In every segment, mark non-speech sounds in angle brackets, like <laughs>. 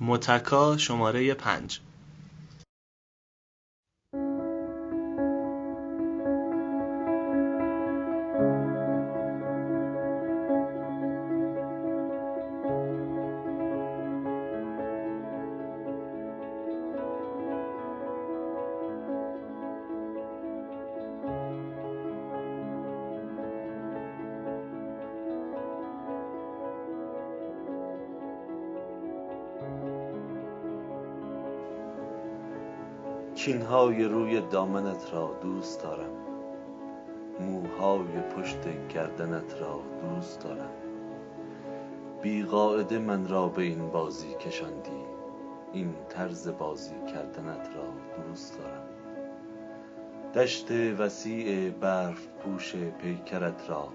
متکا شماره پنج. چینهای روی دامنت را دوست دارم. موهای پشت گردنت را دوست دارم. بی قاعده من را به این بازی کشاندی. این طرز بازی کردنت را دوست دارم. دشت وسیع برف پوش پیکرت را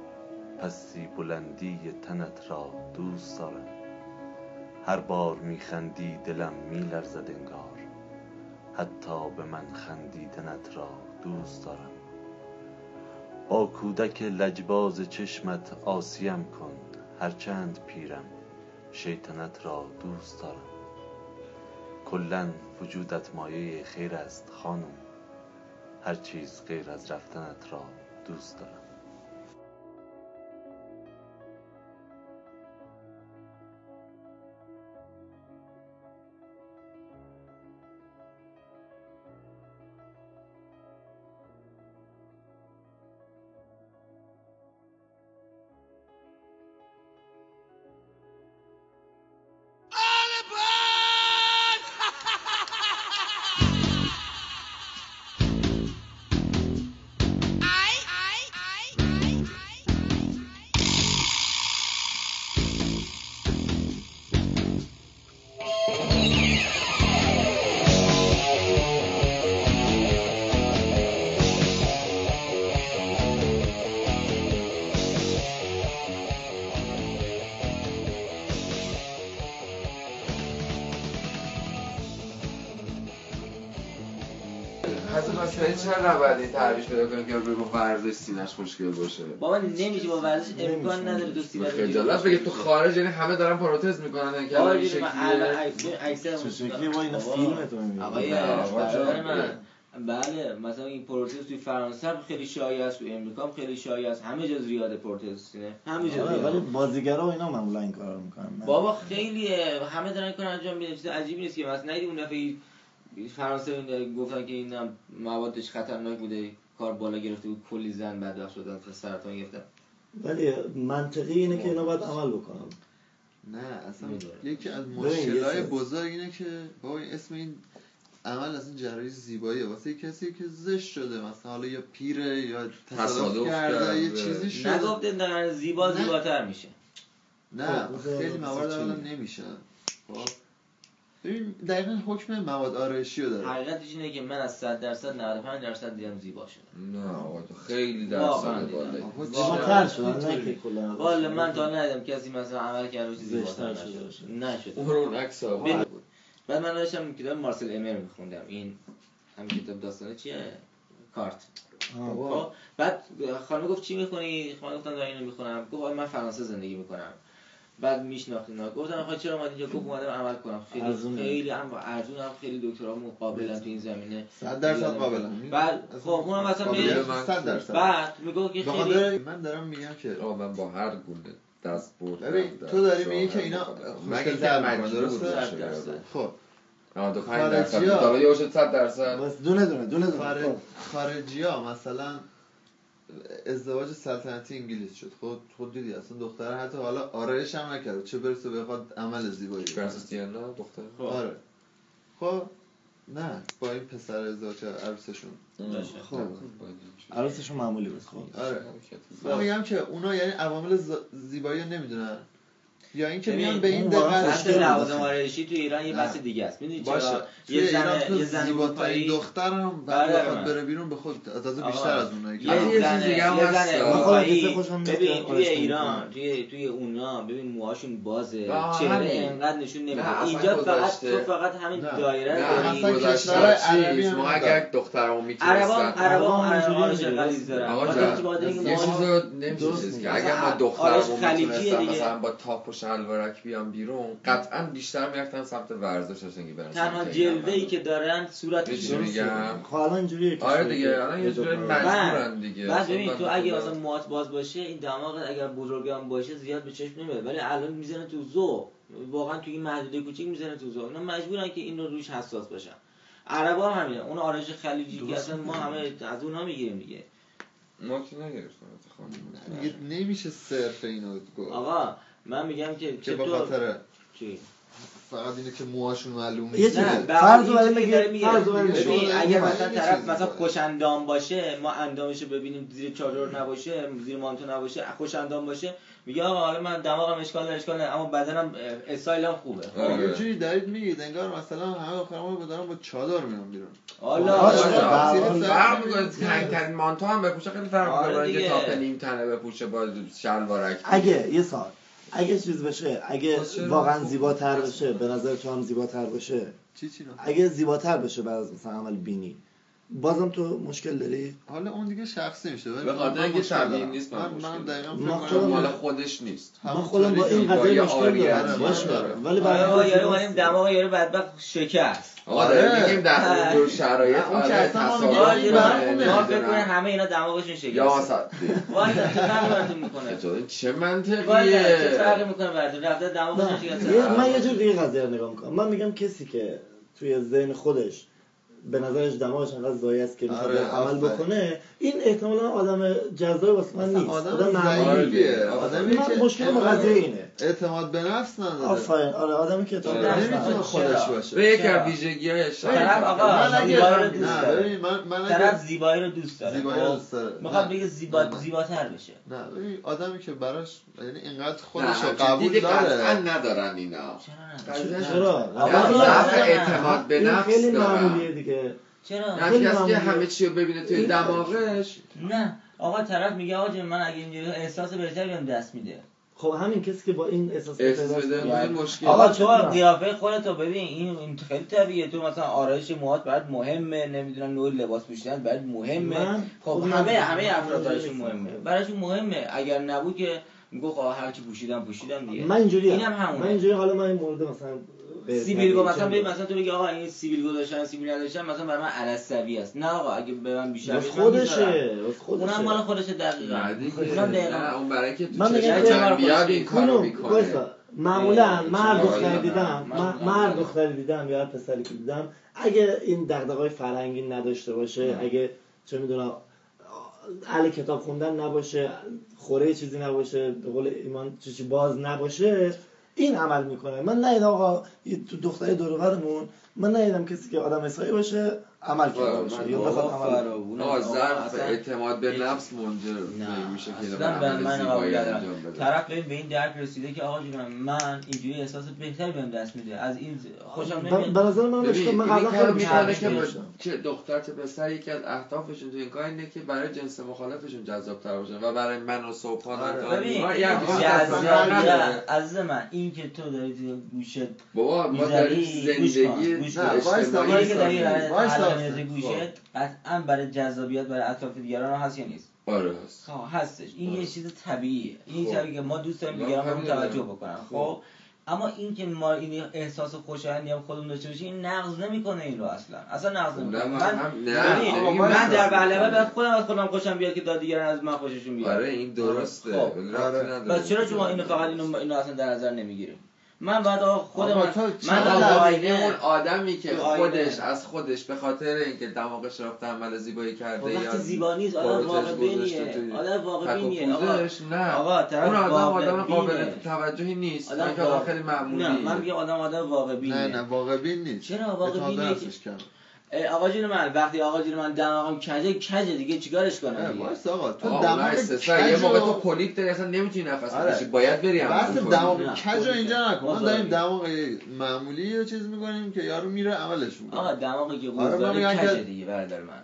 پستی بلندی تنت را دوست دارم. هر بار میخندی دلم میلرزد انگار. حتی به من خندیدنت را دوست دارم. با کودک لجباز چشمت آسیم کن هرچند پیرم شیطنت را دوست دارم. کلا وجودت مایه خیر است خانم هر چیز غیر از رفتنت را دوست دارم. چرا نباید این تعریش پیدا کنیم که با ورزش سینش مشکل باشه؟ بابا نمیشه با ورزش امکان نداره تو سینه خجالت بگه تو خارج یعنی همه دارن پروتز می‌کنن که آقا این عکس چه شکلی با اینا. فیلم تو می‌بینی؟ بله مثلا این پروتز توی فرانسه هم خیلی شایع است تو امریکا هم خیلی شایع است همه جا زیاده پروتز سینه. همه جا ولی بازیگرا و اینا معمولا این کارو می‌کنن. بابا خیلی همه دارن این کار انجام میدن. چیز عجیبی نیست که مثلا ندیدی اون دفعه فرانسه این گفتن که این هم موادش خطرناک بوده کار بالا گرفته بود کلی زن بدبخت شدن سرطان گرفتن. ولی منطقی اینه که اینا باید عمل بکنن. نه اصلا. یکی از مشکلهای چیز- بزرگ اینه که بابا این اسم این عمل از این جراحی زیباییه. واسه کسی که زشت شده مثلا حالا یا پیره یا تصادف کرده یه. چیزی شده. نگفته زیبا. زیباتر میشه. نه خب، خیلی بذار موارد چی حالا میگی؟ نمیشن خب ببین دقیقا حکم مواد آرایشی رو داره. حقیقتش اینه که من از 100 درصد 95 درصد دیدم زیبا شدم نه آقا تو خیلی درصد. بالایی آقا زیباتر کلا. والا من تا ندیدم کسی مثلا عمل کرده باشه زیباتر شده نشد باشه. نشد. اون رو اون عکس. بعد من داشتم کتاب مارسل امر میخوندم. این همین کتاب داستانه چیه؟ کارت. خب بعد خانم گفت چی می‌خونی؟ من گفتم دارم اینو می‌خونم. گفت من فرانسه زندگی می‌کنم. بعد میشناختین گفتم خواهد چرا اومد اینجا؟ گفت اومدم عمل کنم. خیلی ارزونه. خیلی هم ارزون هم خیلی دکترا مقابلن تو این زمینه. صد درصد قابلم بعد خب اونم مثلا قابلیت می- صد درصد. بعد می‌گفت که خیلی من دارم میگم که آقا من با هر گونه دست برد ببین، تو داری میگی که اینا می‌کنن، درسته؟ خب. آه تو 5 درصد. 100 دونه دونه دونه دونه. خارج. خارجی ها مثلا ازدواج سلطنتی انگلیس شد. خود خود دیدی اصلا دختره حتی حالا آرایش هم نکرد. چه برسه بخواد عمل زیبایی کنه. فرانسیس دیانا دختر؟ خب. آره. خب نه با این پسر ازدواج عروسشون. خب. عروسشون معمولی بود. خب. آره میگم که اونا یعنی عوامل زیبایی رو نمی‌دونن. یا اینکه میان به این دقت بحث لوازم. آرایشی تو ایران یه. بحث دیگه است می‌دونی چرا یه زن یه زن اروپایی دختر هم برادر بعد بخواد من. بره بیرون به خود آقا، بیشتر از اونایی که یه زن دیگه هم یه هست. زن اروپایی ببین توی ایران. توی توی اونا ببین موهاشون بازه چهره همین. انقدر نشون نمیده اینجا فقط. تو فقط همین. دایره داری چیز، عربی ما. اگر دخترمو می‌تونستن عربا عربا دیگه. غلیظ دارن آقا یه موهاشون- چیز رو نمیشه که. اگر ما دخترمو دیگه. مثلا با تاپ شلوارک بیان بیرون قطعا بیشتر می‌رفتن سمت ورزش تا اینکه برن تنها جلوه ای که دارن صورت میگم؟ خب الان اینجوریه که آره دیگه که الان یه جوری مجبورن دیگه. بعد اصلا ببین تو اگه. مثلا موات باز باشه این دماغ اگر بزرگ هم باشه زیاد به چشم نمیاد ولی الان می‌زنه تو ذوق. واقعا تو این محدوده کوچیک می‌زنه تو ذوق. اینا مجبورن که این رو روش حساس باشن عربا هم همینه. اون آرایش خلیجی که اصلا ما همه از اونها می‌گیریم دیگه. ما که نگرفتم نمیشه صرف اینو گفت. آقا من میگم که که به خاطر چی؟ فقط اینه که موهاشون معلوم نیست. نه فرض رو برای برای بگیر- میگه فرض رو بگیر. اگه مثلا طرف مثلا باشه. خوش اندام باشه ما اندامشو ببینیم زیر چادر نباشه زیر مانتو نباشه خوش اندام باشه میگه آقا حالا من دماغم اشکال نداره اشکال نداره اما بدنم استایلم خوبه آره. یه جوری دارید میگید انگار مثلا همه دخترها رو دارن با چادر میان بیرون حالا آره، آره،. فرق می‌کنه مانتو هم بپوشه خیلی فرق می‌کنه با اینکه. تاپ نیم تنه بپوشه با شلوارک اگه یه سال اگه چیز بشه اگه چرا؟ واقعا خب، زیباتر بشه به نظر تو هم زیباتر باشه چی چی؟ اگه زیباتر بشه بعد از مثلا عمل بینی بازم تو مشکل داری حالا اون دیگه شخصی میشه ولی به خاطر اینکه دارم. نیست من من. دقیقا فکر کنم مال خودش نیست من خودم با این قضیه مشکل دارم باشه داره. ولی آره برای آقا خودت یارو زیباست. اومدیم دماغ یارو بدبخت شکست آره. میگیم در اون جور شرایط اون که آره اصلا ما فکر کنیم. همه اینا دماغشون شکسته. یا مثلا وای چه فرقی براتون می‌کنه؟ چه وای چه منطقیه؟ فرقی می‌کنه براتون؟ رفته دماغشون شکسته. من یه جور دیگه قضیه نگاه می‌کنم. من میگم کسی که توی ذهن خودش به نظرش دماغش انقدر زایی است که می‌خواد آره، عمل. بکنه این احتمالا آدم جذاب واسه من نیست. آدم آدم معمولیه. آره. آدمی من که مشکل قضیه اینه. اعتماد به نفس نداره آفرین آره آدمی که اعتماد به. نفس نمی‌تونه نداره. خودش؟ باشه به چرا؟ از ویژگی‌های طرف آقا زیبایی رو دوست داره. من من طرف زیبایی رو دوست داره زیبایی رو خب؟ دوست داره می‌خواد. بگه زیبا. زیباتر بشه نه ببین آدمی که براش یعنی اینقدر خودش رو قبول داره ندارن اینا چرا ضعف. اعتماد به نفس خیلی معمولیه دیگه چرا کسی که معمولیه. همه چی رو ببینه توی دماغش نه آقا طرف میگه آقا من اگه اینجوری احساس بهتری بهم دست میده خب همین کسی که با این احساس مشکل. آقا تو. قیافه خودتو ببین این این خیلی طبیعیه. تو مثلا آرایش موهات برات مهمه نمی‌دونم نوع لباس پوشیدن برات مهمه. خب همه هم- همه افراد براشون. مهمه. براشون مهمه. اگر نبود که می‌گفت آقا هر چی پوشیدم پوشیدم دیگه. من اینجوری اینم همونه. من اینجوری حالا من این مورد مثلا سیبیل گو مثلا. ببین مثلا تو بگی آقا این سیبیل گذاشتن سیبیل نداشتن مثلا برای من علسوی است نه آقا اگه به من بیشتر. خودشه خودشه اونم مال خودشه دقیقا اونم دقیقا اون برای که تو من میگم چشم بیاد این کارو می‌کنه. معمولا مرد؟ دختری نه، دیدم من- مرد دختری دیدم یا هر پسری که دیدم اگه این دغدغه‌های فرهنگی نداشته باشه اگه چه می‌دونم اهل کتاب خوندن نباشه خوره چیزی نباشه به قول ایمان چیزی باز نباشه این عمل می‌کنه. من ندیدم آقا تو دختری دور و برمون. من ندیدم کسی که آدم اسایی باشه. عمل کرده باشه. یا بخواد عمل اصلا- اعتماد به نفس منجر میشه که اصلا به من بده. طرف ببین به این درک رسیده که آقا جونم من اینجوری احساس بهتری بهم دست میده. از این خوشم نمیاد. به نظر من ببین من این قبلا می‌کنه بیشتر که. چه دختر چه پسر یکی از اهدافشون تو این کار اینه که برای جنس مخالفشون جذاب تر باشن و برای من و صبحان آره. نداره. جذابیت عزیز من این که تو داری گوشت بابا ما داریم زندگی می‌ندازی گوشت قطعا برای جذابیت برای اطراف دیگران هست یا نیست؟ آره هست. خب هستش. این آره. یه چیز طبیعیه. این خب. چیزی که ما دوست داریم دیگران اون رو توجه. بکنن. خب. خب؟ اما این که ما این احساس خوشایندی هم خودمون داشته باشیم این نقض نمی‌کنه این رو اصلا. اصلا نقض نه، نمی‌کنه. من من نه، من وایسا. در بعلبه باید خودم از خودم خوشم بیاد که دیگران از من خوششون بیاد. آره این درسته. خب. آره. چرا شما اینو فقط اینو اینو اصلا در نظر نمی‌گیریم من بعد آقا، من تو من آینه اون آدمی که. خودش از خودش به خاطر اینکه دماغش رفته عمل زیبایی خب کرده یا وقتی زیبا نیست آدم واقع بینیه. آدم واقع بینیه. نه. آقا اون آدم واقع آدم قابل. توجهی نیست. آدم واقع- خیلی معمولی. نه من میگم آدم آدم واقع نه بینیه. نه واقع بین نیست. چرا واقع بینیه آقا جون من وقتی آقا جون من دماغم کجه کجه دیگه چیکارش کنم دیگه وایسا آقا تو دماغ استثنا. یه کج موقع تو پولیت داری اصلا نمی‌تونی نفس آره. بکشی باید بری کنی. دماغ نه، کج رو اینجا نکن ما. داریم دماغ معمولی رو چیز می‌کنیم که یارو میره عملش می‌کنه آقا دماغی که قوز داره کجه دیگه برادر من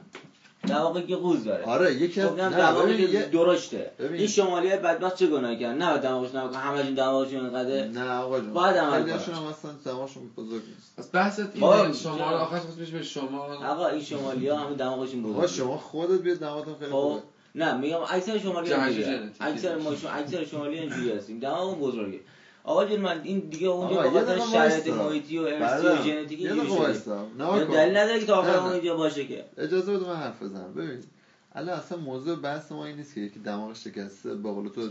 دماغی که قوز داره. آره یکی از خب نه که یه- درشته. ببین. این شمالی های بدبخت چه گناهی کردن؟ نه دماغش نکنه همشون دماغشون اینقدر نه آقا جون. باید عمل خیلیاشون کنن. هم اصلا دماغشون بزرگ نیست. پس بحثت اینه شما آخرش خواست پیش به شما. آقا این شمالی ها همه دماغشون آقا بزرگه. شما خودت بیا دماغتون خیلی خب خوبه. نه میگم اکثر شمالی اکثر. ما شما اکثر شمالی اینجوری هستیم. دماغ بزرگه. آقا جون من این دیگه اونجا به یه خاطر شرایط. محیطی و ارثی بله. و ژنتیکی کن. دلیل نداره که تا آخر نه، اون نه. اینجا باشه که اجازه بده من حرف بزنم ببین الان اصلا موضوع بحث ما این نیست که یکی دماغش شکسته با قول تو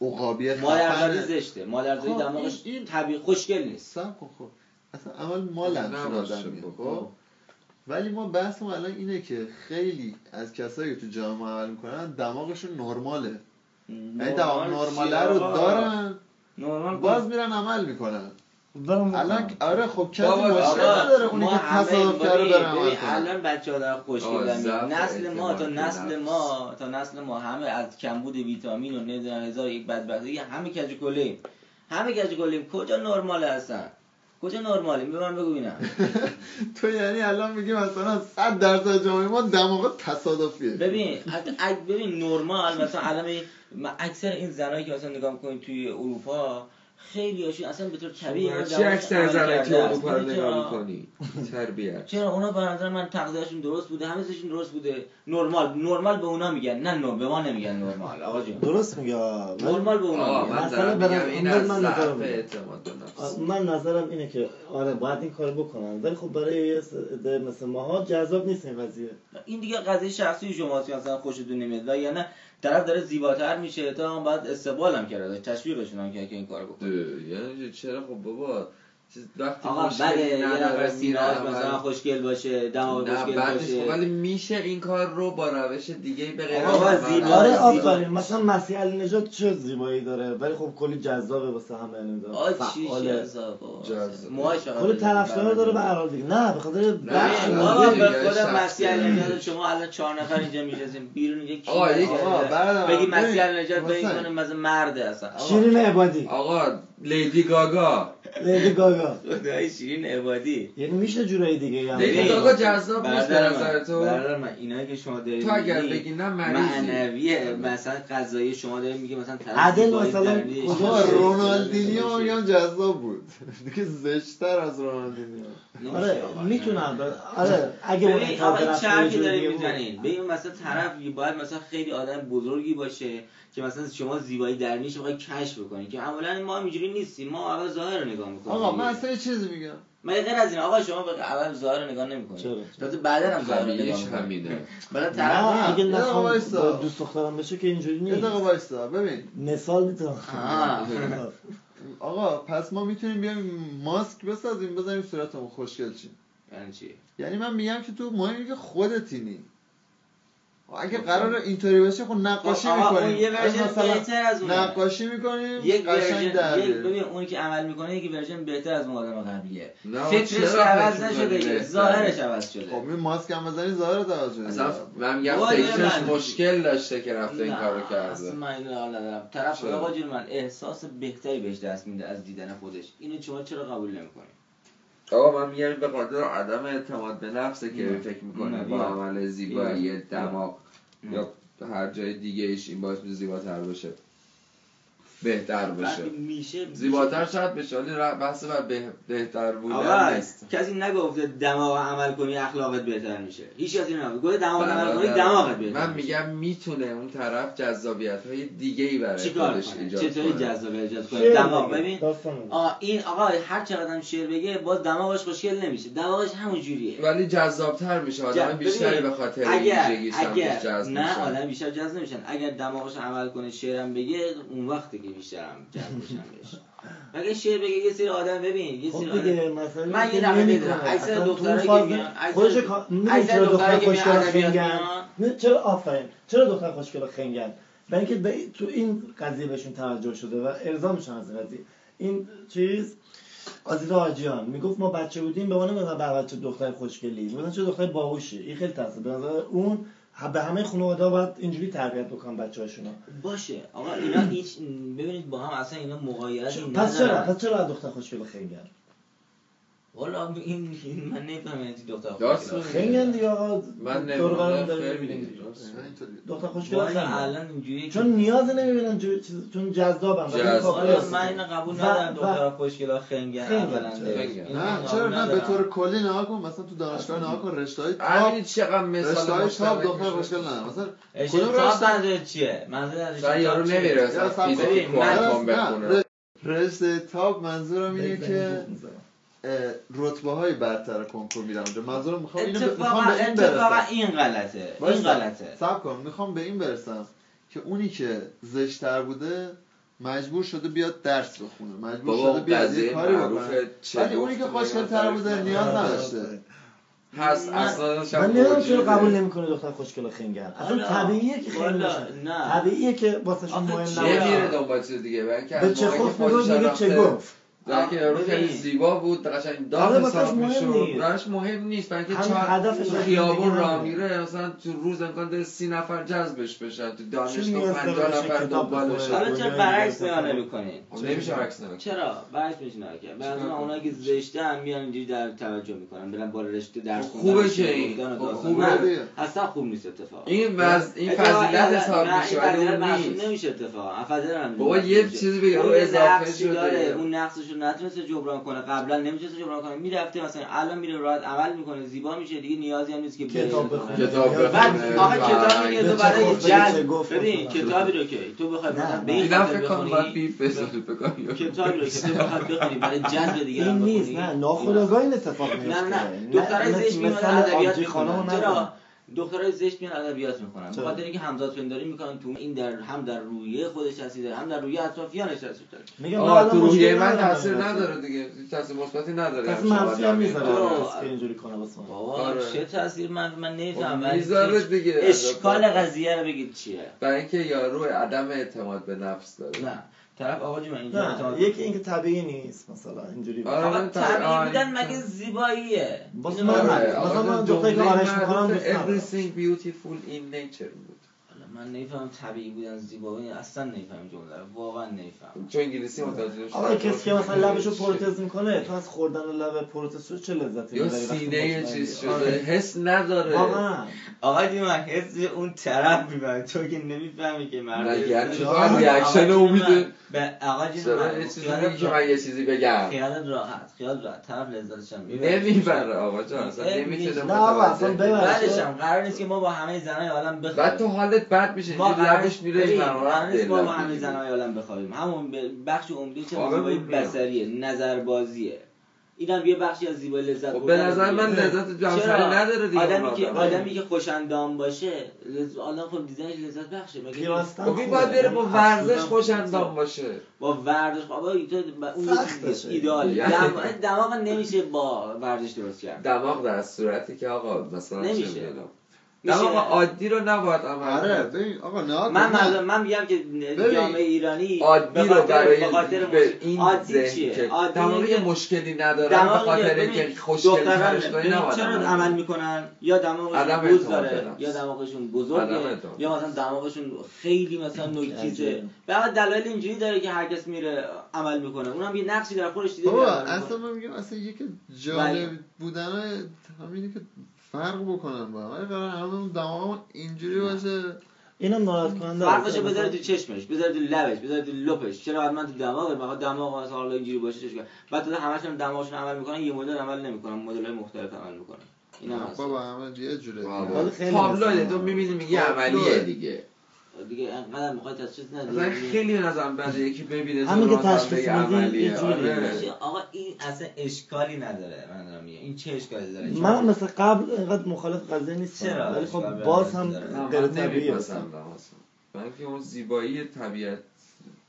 عقابی خفنه. زشته خب، دماغش این- طبیعی خوشگل نیست سب کن خب اصلا عمل مال بابا. خب ولی ما بحث ما الان اینه که خیلی از کسایی که تو جامعه عمل می‌کنن دماغشون نرماله یعنی دماغ نرماله رو دارن نورمال باز میرن عمل می‌کنن. الان آره خب کسی مشکل نداره اونی که تصادف کرده داره عمل کنه الان بچه ها دارن خوشگل. نسل ما تا نسل. ما تا نسل ما همه از کمبود ویتامین و نمی‌دونم هزار یک بدبختی همه کج کلیم همه کج کلیم کجا نرمال هستن؟ کجا نرمالی به من بگو ببینم <laughs> تو یعنی الان میگی مثلا 100 درصد جامعه ما دماغ تصادفیه. ببین ببین نرمال مثلا الان اکثر این زنایی که مثلا نگاه می‌کنید توی اروپا خیلی هاشون اصلا به طور طبیعی کرده که است. اروپا رو نگاه؟ می‌کنی؟ تربیت. چرا اونا به نظر من تغذیهشون درست بوده همه چیزشون درست بوده. نرمال نرمال به اونا میگن نه نه به ما نمیگن نرمال. آقا جون درست میگه. نرمال به اونا میگن. من مثلا از من نظرم به من نظرم اینه که آره باید این کار بکنن. ولی خب برای یه مثل ماها جذاب نیست این قضیه این دیگه قضیه شخصی شماست که مثلا خوشتون نمیاد. و یا نه طرف داره زیباتر میشه تا هم باید استقبال هم کرده تشویقشون هم که این کارو بکنه. یعنی چرا؟ خب بابا وقتی آقا بده یه نفر میره مثلا اول. خوشگل باشه دماغ نه خوشگل بعدش خب باشه ولی میشه این کار رو با روش دیگه به غیر آقا، از زیبا- آره. آفرین مثلا مسیح علی نژاد چه زیبایی داره ولی خب کلی جذابه واسه همه نمی‌دونم آ چی جذاب کلی. طرفدار داره به هر حال دیگه نه به خاطر بخش نه، آقا. به شخصی. مسیح نجات شما الان چهار نفر اینجا میشستیم بیرون اینجا کی آقا، یک- مسیح آقا، نجات؟ بگی نجات به این. کنه مثلا مرده اصلا شیرین عبادی آقا لیدی گاگا لیدی گاگا. خدای شیرین عبادی. یعنی میشه جورایی دیگه هم لیدی ببین، گاگا جذاب نیست به نظر تو؟ برادر من اینایی که شما دارید تو اگر بگی نه معنویه مثلا قضایی شما دارید میگه مثلا طرف عدل مثلا کجا؟ شده، رونالدینیو. میگم جذاب بود. <laughs> دیگه زشتر از رونالدینیو. آره آقا. می‌تونم. آره اگه اون به این که جور دارید. می‌زنید ببین مثلا طرف باید مثلا خیلی آدم بزرگی باشه که مثلا شما زیبایی درنیش بخوای کشف بکنید که اولا ما اینجوری نیستیم. ما اول ظاهر رو نگاه می‌کنیم آقا من اصلا یه چیزی میگم؟ من غیر از این آقا شما به اول ظاهر رو نگاه نمی‌کنید چرا؟ تازه بعدا هم ظاهر نگاه همینه بعد طرف اگه دقیقه نخوام دوست دخترم بشه که اینجوری یه نیست. دقیقه وایسا ببین. مثال می‌تونم. <laughs> آقا پس ما می‌تونیم بیایم ماسک بسازیم بزنیم صورتمون خوشگل چیم یعنی چی؟ یعنی من میگم که تو مهم که خودتینی اگه خب، قرار اینطوری باشه خب نقاشی اون می‌کنیم. یه ورژن بهتر از اونه. نقاشی می‌کنیم یک version. ببین اونی که عمل می‌کنه یک version بهتر از اون آدم قبلیه نه، فکرش عوض نشده؟ ظاهرش عوض شده. خب این ماسک هم بزنی ظاهر توجه اصلا من میگم بابا، فکرش من- مشکل داشته که رفته این کارو اصلا کرده من اینو حال ندارم. طرف؟ آقا جون من احساس بهتری بهش دست میده از دیدن خودش. اینو شما چرا قبول نمی‌کنی؟ آقا من میگم به خاطر عدم اعتماد به نفسه که نه. فکر می‌کنه نه، با. عمل زیبایی. دماغ یا هر جای دیگه ایش این باعث میشه زیباتر بشه بهتر بشه. میشه زیباتر شاید بشه ولی بحث بر به- بهتر بودن نیست. کسی نگفته دماغ عمل کنی اخلاقت بهتر میشه. هیچ کسی نگفته. گفته دماغ عمل کنی برادر، دماغت بهتر من میشه. میگم می‌تونه اون طرف جذابیت های دیگه ای برای خودش کنه؟ ایجاد چطوری کنه. جذاب ایجاد کنه؟ دماغ. ببین. آه این آقا هر چقدر هم شعر بگه باز دماغش خوشگل نمیشه. دماغش همون جوریه. ولی جذابتر میشه. آدم بیشتری ببین، به خاطر اگر ویژگی اگر سمتش جذب نه میشن. آدم بیشتر جذب نمیشن. اگر دماغش عمل کنه شعرم بگه اون وقتی که جذب میشن بهش. اگه شعر بگه یه سری آدم ببین یه سری خب آدم. دیگه مثلا من یه نمی‌کنه. دیدم. اکثر دخترایی که میان- اکثر- دخترایی دختر که ادبیات میان. نه، چرا آفرین. چرا دختر خوشگل خنگن؟ برای اینکه به تو این قضیه بهشون توجه شده و ارضا میشن از این قضیه. این چیز آزیز آجیان می‌گفت ما بچه بودیم به ما نمیدن بر بچه دختر خوشگلی. می‌گفتن چه دختر باهوشی این خیلی تاثیر به نظر اون به همه خانواده باید اینجوری تربیت بکنن بچه‌هاشونو. باشه. آقا اینا هیچ ببینید با هم اصلا اینا مقایرتی پس چرا؟ پس چرا دختر خوشگل خنگن والا این این من نمی‌فهمم این دختر راست خوشگل. خنگن دیگه آقا من. اینطوری. دختر خوشگل الان اینجوری چون نیاز نمی‌بینن. چیز- چون جذابن و این جذاب. کافی والا است. من اینو قبول ندارم خوشگلا خنگن خنگن. اولا نه چرا نه به. طور کلی نها کن مثلا تو دانشگاه نها کن رشته های تاپ همین چقدر رشته مثال های تاپ دختر. خوشگل نه مثلا کدوم رشته چیه منظور یارو کن. فیزیک نه، بخونه رشته تاپ منظورم اینه که. رتبه های برتر کنکور میرم اونجا. منظورم می‌خوام اینو می‌خوام به این اتفاقا برسم. این غلطه. این. غلطه. سب کن. می‌خوام به این برسم که اونی که زشتر بوده مجبور شده بیاد درس بخونه. مجبور بابا شده بیاد یه کاری بکنه. چه ولی اونی که خوشگلتر بوده. نیاز آره، نداشته. آره. هست من- اصلا من نمی‌دونم چرا. قبول نمی‌کنه دختر خوشگل و خنگر. اصلا حالا، طبیعیه که خنگ والا، باشن. نه. طبیعیه که واسه مهم چه نباشه دنبال چیز دیگه. به چه خوف میگه چه گفت؟ در که خیلی. زیبا بود قشنگ داغ حساب مهم می‌شد نیست. براش مهم نیست برای اینکه چهار هدفش تو خیابون راه همینه. میره مثلا تو روز امکان داره سی نفر جذبش بشن تو دانشگاه نیاز پنجاه داره بشه نفر کتاب دنبالش؟ حالا چرا برعکس بکنه. نمی‌کنین خب نمیشه عکس نگاه چرا برعکس میشه نگاه کرد بعضی چیکار اونا که زشته هم میان اینجوری در توجه می‌کنن برن بالا رشته درس خب خوندن، خوبه که این. خب. خوبه. اصلا خوب نیست اتفاقا این وز... این فضیلت حساب میشه ولی نمیشه اتفاقا فضیلت هم بابا یه. چیزی یه اضافه شده اون نقصش رو نتونسته جبران کنه قبلا نمی‌تونسته جبران کنه می‌رفته مثلا الان میره راحت عمل می‌کنه زیبا میشه دیگه نیازی هم نیست که کتاب. بخونه. کتاب بخونه. آخه بله. کتابی که به تو برای جلب ببین. کتابی رو که تو بخوای به نه. این فکر کنم باید بکنی کتابی رو که تو بخوای بخونی برای جذب دیگران این نیست. نه ناخودآگاه این اتفاق میفته نه نه دخترای زشت میان مثل ادبیات رو چرا نکن. دخترای زشت میان ادبیات می‌خونن چرا؟ بخاطر اینکه همزاد پنداری می‌کنن تو این در هم در رویه خودش تاثیر داره هم در رویه اطرافیانش تاثیر داره میگم آه تو مشکل من تاثیر. نداره دیگه تاثیر مثبتی نداره تاثیر منفی هم. می‌ذاره. که اینجوری کنه واسه من. بابا آره. چه تاثیر من من خب نمی‌فهمم می‌ذاره دیگه اشکال قضیه رو بگید چیه برای اینکه یارو عدم اعتماد به نفس داره نه طرف آقا جون اینجا یکی اینکه طبیعی نیست مثلا اینجوری. آره. من طبیعی بودن مگه زیباییه؟ اینو من من- مثلا من دختری که آرایش می‌کنم everything beautiful in nature بود. من نمی‌فهمم طبیعی بودن زیبایی اصلا نمی‌فهمم جمله رو. واقعا نمی‌فهمم. چون انگلیسی متوجه نمیشه. آقا کسی که مثلا لبشو پروتز می‌کنه تو از خوردن لب پروتز شده چه لذتی یا می‌بری وقتی سینه؟ چیز شده؟ آره. حس نداره. واقعا. آقا جون من حس اون طرف می‌بره تو که نمی‌فهمی که مرد reaction امیده. من- به آقا من یه چیزی که من یه چیزی بگم. خیالت راحت خیال راحت. طرف لذتش هم می‌بره. نمی‌بره آقا جان اصلا نمی‌تونه نه آقا، اصلا متوجه ببر. بعدش هم قرار نیست که ما با همه زنای عالم بخوابیم بعد تو حالت بد میشه ما اینجوری قرار لبش میره ما با همه زنای عالم بخوابیم همون بخش عمده چه زیبایی. بصریه نظربازیه اینم یه بخشی از زیبایی لذت خب به نظر من. لذت جمشری چرا؟ نداره دیگه آدمی که آدم. آدمی که خوشندام باشه. آدم خب دیدنش لذت بخشه مگه پیراستن خب. باید بره با ورزش افسردم. خوش اندام باشه با ورزش بابا تو اون. ایداله یعنی- دم... دماغ نمیشه با ورزش درست کرد دماغ در صورتی که آقا مثلا نمیشه. میشه. دماغ عادی رو نباید عمل آره آقا نه من من, من میگم که جامعه ایرانی عادی به رو برای به این عادی چیه که عادی که مشکلی ندارن به خاطر اینکه خوشگل نباید چرا عمل. می‌کنن یا دماغشون بوز داره. یا دماغشون بزرگه. یا مثلا دماغشون خیلی مثلا نوکیزه بعد دلایل اینجوری داره که هر کس میره عمل می‌کنه اونم یه نقشی در خودش دیده اصلا. من میگم اصلا یکی ولی- جالب بودن همینه که فرق بکنن با هم. ولی قرار همون دماغمون اینجوری باشه اینم ناراحت کننده فرقشو مثلا- بذاره تو چشمش بذاره تو لبش بذاره تو لپش. چرا حتما تو دماغ مگه دماغ مثلا حالا اینجوری باشه چش کنه بعد تو همشون دماغشون عمل می‌کنن یه مدل عمل نمی‌کنن مدل های مختلف عمل می‌کنن. اینم بابا همه یه جوره مثلا- تو می‌بینی میگه. عملیه دیگه. دیگه انقدر می‌خواد چیز مثلا نداری خیلی به نظرم بده یکی ببینه همین که مثلا تشخیص جوری آره. میشه. آقا این اصلا اشکالی نداره من دارم میگم این چه اشکالی داره من مثل قبل اینقدر مخالف قضیه نیستم چرا؟ ولی خب باز هم غیر واسم. اصلا. من که اون زیبایی طبیعت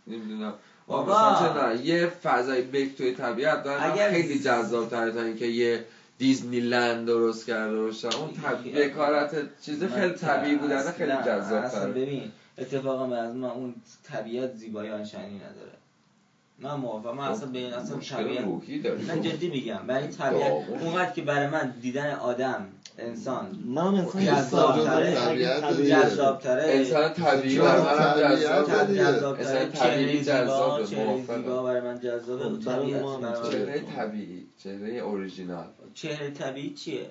نمی‌دونم. مثلا نه یه فضای بک توی طبیعت داره اگر- خیلی جذاب تره تا اینکه یه دیزنی لند درست کرده باشه اون. بکارت چیز خیلی طبیعی بودن خیلی جذاب اصلا ببین اتفاقا به از من اون طبیعت زیبایی آنشانی نداره نه موافقم من اصلا به این اصلا طبیعت نه جدی میگم برای طبیعت. اونقدر که برای من دیدن آدم انسان منم انسان جذاب دوست دارم، تره. ولی اگه طبیعت طبیعی دیگه. جذابتره انسان طبیعی من جذاب. جذابتره طبیعی زیبا جذابه، چهره موافقم. زیبا برای من جذابه خب، من- چهره طبیعی چهره اوریجینال چهره طبیعی چیه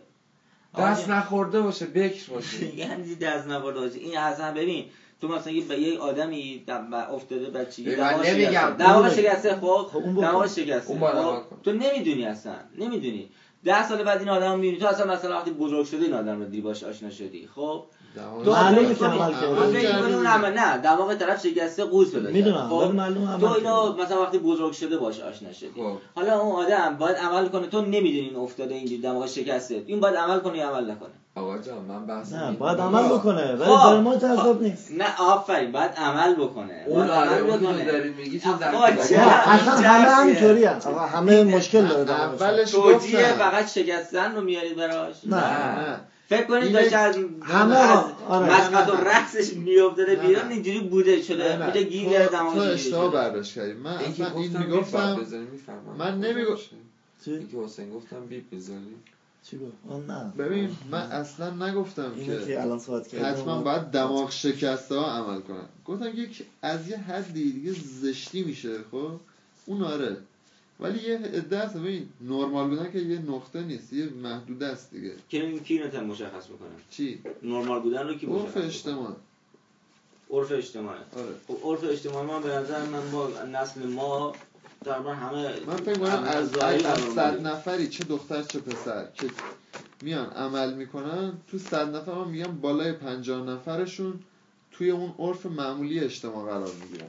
دست نخورده باشه بکر باشه <laughs> یعنی دست نبرده باشه این اصلا ببین تو مثلا یه به یه آدمی دم- افتاده بچگی نمیگم. شکسته. دماغش اون شکسته خب خب. دماغش شکسته خب؟ تو نمی‌دونی اصلا نمی‌دونی ده سال بعد این آدم می‌بینی تو اصلا مثلا وقتی بزرگ شده این آدم رو دیدی باش آشنا شدی خب دماغ- معلومه که عمل تو کرده. فکر اون. عمل نه دماغ طرف شکسته قوز کرده. می‌دونم خب ولی معلومه عمل تو اینو. مثلا وقتی بزرگ شده باش آشنا شدی. خب. حالا اون آدم باید عمل کنه. تو نمی‌دونی این افتاده اینجوری دماغ شکسته. این باید عمل کنه یا عمل نکنه؟ آقا جان من بحث نه باید عمل بکنه ولی خب. برای ما جذاب نیست. نه آفرین باید عمل بکنه. اون آره عمل اون داری میگی چون در اصلا همه. همینطوری هم آقا همه مشکل داره. اولش توجیه فقط شکستن رو میارید براش؟ نه. فکر کنید داشته از همه از آقا، آره. مسقط و. رقصش میافتاده بیرون. اینجوری بوده شده. بوده گیر تو- گرفت تو اشتباه. برداشت کردی من این می‌گفتم من نمیگو- چی؟ این که حسین گفتم بیپ بذاری چی گفت آه، نه ببین من اصلا نگفتم که که الان صحبت کردیم حتما باید دماغ شکسته ها عمل کنن گفتم یک از یه حدی دیگه زشتی میشه خب اون آره ولی یه عده هست ببین نرمال بودن که یه نقطه نیست یه محدوده است دیگه. که این کی اینو مشخص می‌کنه چی؟ نرمال بودن رو کی مشخص عرف؟ اجتماع. عرف اجتماعی آره. خب عرف اجتماعی ما به نظر من با نسل ما تقریبا همه من فکر کنم از از. صد نفری چه دختر چه پسر که میان عمل می‌کنن تو صد نفر من میگم بالای پنجاه نفرشون توی اون عرف معمولی اجتماع قرار می‌گیرن.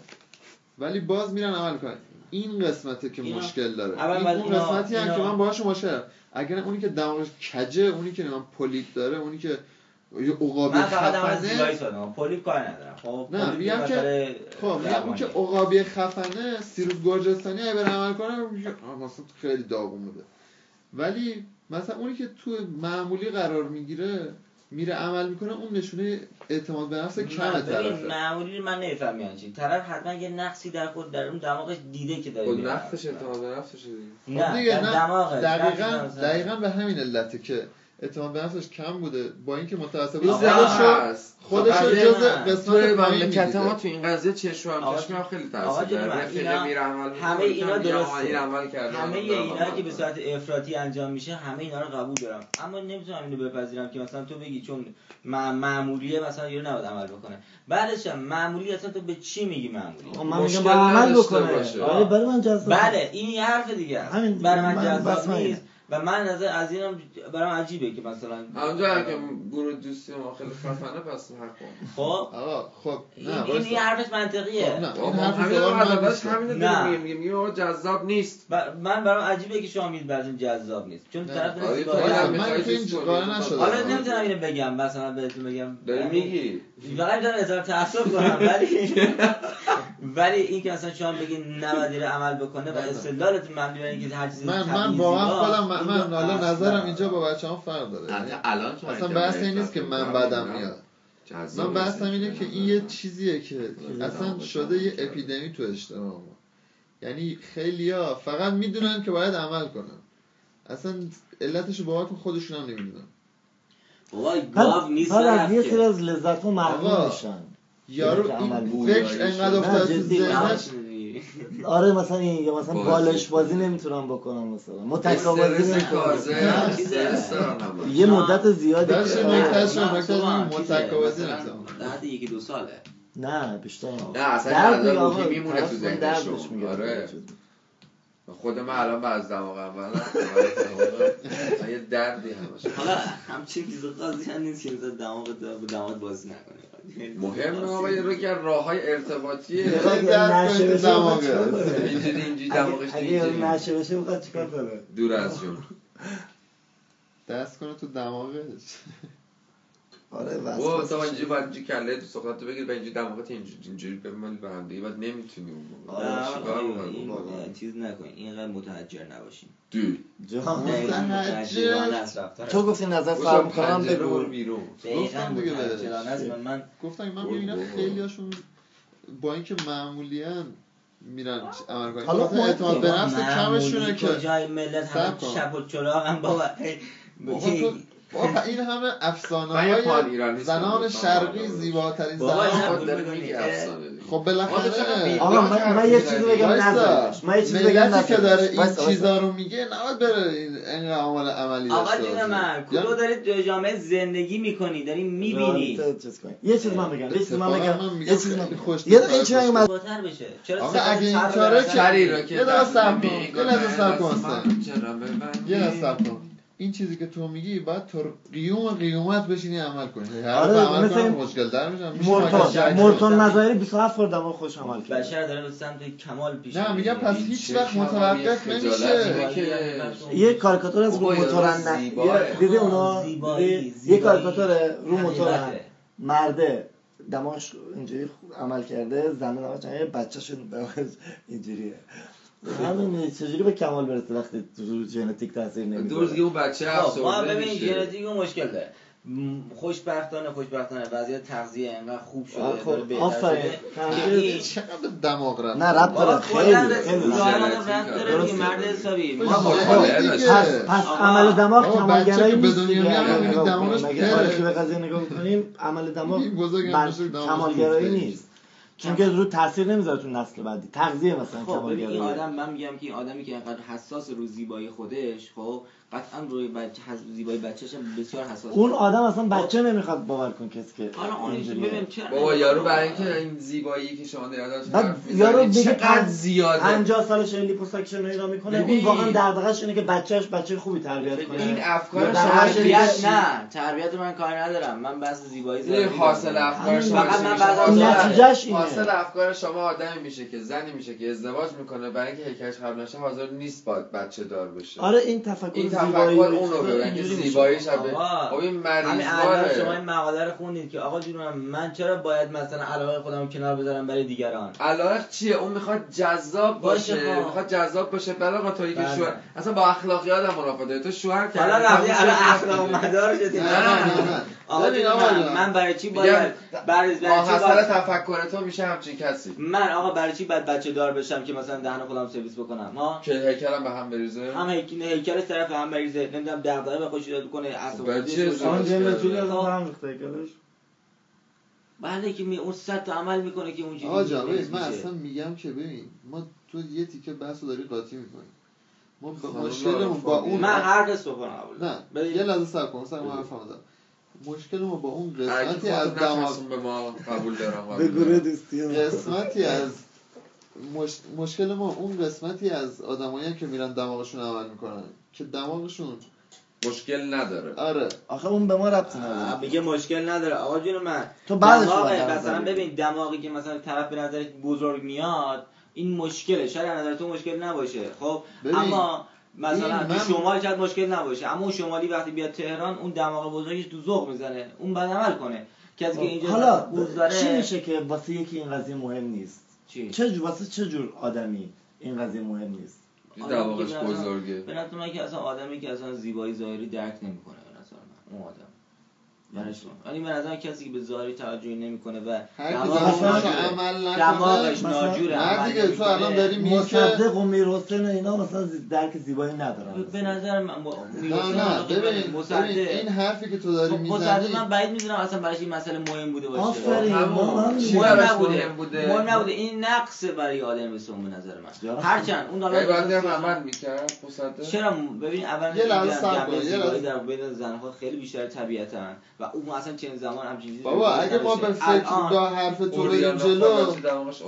ولی باز میرن عمل کنن این قسمته که اینا- مشکل داره اول این اون اینا- قسمتی هم اینا- که من باهاش مشکل دارم. اگر اونی که دماغش کجه اونی که من پولیپ داره اونی که یه عقابی خفنه پولیپ کار ندارم خب نه، میگم که- خب میگم اون. که عقابی خفنه سیروس گرجستانی اگه بره عمل کنه مثلا خیلی داغون بوده ولی مثلا اونی که تو معمولی قرار می‌گیره میره عمل می‌کنه اون نشونه اعتماد به نفس ببین طرفه. معمولی من نمیفهم یعنی چی. طرف حتما یه نقصی در خود در اون دماغش دیده که داره میره. نقصش اعتماد به نفسش دیگه. خب نه نه. دماغش دقیقا دقیقا به همین علته که اعتماد به نفسش کم بوده. با اینکه خودشو هست خودشو قضیه جز. قسمت مملکت ما تو این قضیه چشم هم چشم هم خیلی تاثیر داره. اینا- خیلی میره عمل می‌کنه، همه اینا درسته. این عمل کرده. همه اینا که به. صورت افراطی انجام میشه همه اینا رو قبول دارم. اما نمی‌تونم اینو بپذیرم که مثلا تو بگی چون مع- معمولیه مثلا یارو نباید عمل بکنه. بعدش هم معمولی اصلا تو به چی میگی معمولی؟ آقا من میگم عمل بکنه. باشه. ولی برای من جذاب بله این یه حرف دیگه است. برای من جذاب نیست. و من نظر از اینم برام عجیبه که مثلا اونجا که گروه دوستی ما خیلی خفنه پس حق با. خب؟ آقا خب این نه این. این حرفش منطقیه. خب نه. حرف همین. همین میگیم میگیم جذاب نیست. من برام عجیبه که شما میگید براتون جذاب نیست. چون. طرف تو من که این تو نشدم. حالا نمی‌تونم اینو بگم مثلا بهتون بگم. داری میگی؟ فقط دارم اظهار تأسف کنم ولی <laughs> ولی این که مثلا شما بگین نباید عمل بکنه و نه. استدلالتون مبنی بر اینکه هر چیزی من من واقعا خودم من, حالا اصلا- نظرم اینجا با بچه هم فرق داره. یعنی الان که اصلا من بحث این نیست که من بدم میاد. من بحثم اینه که این یه چیزیه که اصلا شده یه اپیدمی تو اجتماع ما یعنی خیلیا فقط می‌دونن که باید عمل کنن. اصلا علتش رو کن خودشون هم نمی‌دونن. بابا گاو نیست یه سری که. از لذت ها محروم آقا. میشن. یارو این فکر. انقدر نه، افتاد تو جدی. ذهنش آره مثلا این یا مثلا بازی. بالش بازی نمی‌تونم بکنم مثلا متکا بازی نمی‌تونم. یه مدت زیادی داشت چیزه، متکاوزی مثلا نمی‌تونم. حد یکی دو ساله نه بیشتر نه اصلا روحی میمونه تو ذهنشون. میگه. آره. خود من الان دماغم من من یه دردی همش حالا همچین چیز خاصی هم نیست که دماغ با دماغ بازی نکنه مهم آقا یه رو که راه های درد نشه؟ اینجوری اینجوری دماغش اگه- نشه بشه می‌خواد چیکار کنه؟ دور از جون دست کنه تو دماغش. آره و وسواس تو اینجوری باید اینجوری کله تو سقراط بگیر و اینجوری دماغت اینجوری اینجوری بمالی به هم دیگه بعد نمی‌تونی اون موقع. آره، چیز نکنین اینقدر متحجر نباشین. دو. تو گفتی نظر پنجره بگو. برو بیرون گفتم دیگه من من گفتم من می‌بینم بابا. خیلی هاشون با اینکه معمولیان میرن عمل کنن حالا اعتماد به نفس کمشونه که کجای ملت همه. چپ و چلاق هم بابا. بابا این همه افسانه های زنان. شرقی زیباترین این زنان خود. خب بالاخره آقا من, من یه چیزی بگم. نظرش من یه چیزی بگم که داره. این. چیزا رو میگه نباید بره این عمل عملی آقا داشته جون. من کلو دارید جامعه زندگی می‌کنی داری می‌بینی. یه چیز من بگم یه چیز من بگم یه چیز من خوش یه این چیز هست. من زیباتر بشه چرا اگه شری رو که یه دقیقه صبر کن. یه لحظه صبر کن چرا؟ یه لحظه صبر کن این چیزی که تو میگی باید تو قیوم قیومت بشینی عمل کنی هر آره، عمل مثل مشکل در میشم مرتون مرتون؟ نظری 27 خورده ما خوش عمل کرد بشر داره به سمت کمال پیش نه. میگم پس هیچ وقت متوقف نمیشه یه کاریکاتور از رو بابا، یه موتور روز نه زیباه. یه- دیدی اونا؟ یه. کاریکاتور رو موتور حقیقته. مرده دماغش اینجوری خوب عمل کرده زنه دماغش بچه‌شون اینجوریه همین چجوری به کمال برسه وقتی تو ژنتیک تاثیر دور نمی‌ذاره دیگه اون بچه خب ما افسرده ببین میشه. ژنتیک اون مشکل داره. خوشبختانه خوشبختانه. وضعیت تغذیه انقدر خوب شده خب، آفرین. این- چقدر دماغ رفت؟ نه بابا داره. خیلی خیلی. مرد حسابی. پس عمل دماغ کمالگرایی نیست به دنیا دیگه. میاد، اگه به قضیه نگاه کنیم عمل دماغ کمالگرایی. نیست. چون که رو تاثیر نمی‌ذاره تو نسل بعدی. تغذیه مثلا خب این آدم من میگم که این آدمی که اینقدر حساس رو زیبایی خودش خب قطعا روی بچه حس- زیبایی بچه‌ش هم بسیار حساس اون آدم اصلا بچه نمی‌خواد باور کن کسی که حالا اون اینجوریه. ببین چرا بابا یارو برای اینکه این زیبایی که شما بعد حرف یارو دیگه چقدر زیاده 50 سالش لیپوساکشن اینا می‌کنه اون. واقعا دغدغش اینه که بچهش بچه خوبی تربیت کنه این افکار در تربیت نه تربیت من کار ندارم من بحث زیبایی این زدم حاصل افکار شما فقط من؟ بعد از حاصل- نتیجهش اینه. حاصل افکار شما آدمی میشه که زنی میشه که ازدواج می‌کنه برای اینکه هیکلش خراب نشه حاضر نیست با بچه دار بشه آره این تفکر این زیبایی اون رو ببین که. زیباییش هم خب این همین الان شما این مریضواره مقاله رو خوندید که آقا جونم من چرا باید مثلا علاقه خودم رو کنار بذارم برای دیگران؟ علایق چیه؟ اون می‌خواد جذاب باشه خب. می‌خواد جذاب باشه. بلا آقا تویی که بله. شوهر اصلا با اخلاقیات هم داره تو شوهر کردی. حالا رفتی. اخلاق مدار شدی نه نه نه. آقا ببین جون آقا من, برای چی میگم باید برای برای چی ماحصل باید تفکر تو میشه همچین کسی. من آقا برای چی باید بچه دار بشم که مثلا دهن خودم سرویس بکنم؟ ها؟ که هیکلم به هم بریزه. هم هیکل هیکلش طرف هم بریزه. نمی‌دونم دغدغه به خودش ایجاد کنه برای چی عصبانیت ازدواج آن خودش- جمله کرده؟ جوری از اون هم ریخته کلش. بعد که می اون صد تا عمل می‌کنه که اون چیزی آقا من. اصلا میگم که ببین ما تو یه تیکه بحث رو داری قاطی می‌کنی ما مشکلمون با اون من هر قصه بکنم نه. یه لحظه صبر کن سر من حرفم زدم مشکل ما با اون قسمتی از دماغ به ما قبول دارم به گروه هم. قسمتی از مش... مشکل ما اون قسمتی از آدمایی که میرن دماغشون عمل می‌کنن که دماغشون مشکل نداره. آره. آخه اون به ما ربطی آه، نداره میگه مشکل نداره. آقا جون من تو بعدش مثلا نظر ببین دماغی که مثلا طرف به نظرت بزرگ میاد این مشکله. شاید نظر تو مشکل نباشه. خب ببین، اما مثلا تو من- شمال شاید مشکل نباشه اما اون شمالی وقتی بیاد تهران اون دماغ بزرگش تو ذوق می‌زنه اون بعد عمل کنه. کسی که اینجا حالا بوز داره چی میشه که واسه یکی این قضیه مهم نیست؟ چی؟ چه جور واسه چه جور آدمی این قضیه مهم نیست؟ دماغش بزرگه. به نظر من که اصلا آدمی که اصلا زیبایی ظاهری درک نمی‌کنه به نظر من اون آدم. به نظر من کسی که به ظاهری توجهی نمی‌کنه و دماغش ناجوره. نه دیگه، تو الان. داری میگی مصدق و میر حسین و اینا مثلا درک زیبایی ندارن به نظر من نه نه ببین این حرفی که تو داری خب، مصدق می‌زنی من بعید می‌دونم اصلا براش این مسئله مهم بوده باشه. آفرین. مهم نبوده. مهم بوده. مهم نبوده. این نقص برای آدم اون به نظر من. هرچند اون باید حالا هم عمل می‌کرد مصدق؟ چرا؟ ببین اول یه لحظه میگم صبر یه لحظه. در بین زنها خیلی بیشتر طبیعتا و اون اصلا چنین زمان همچین چیزی بابا اگه ما به. فکر با حرف تو اوریانا جلو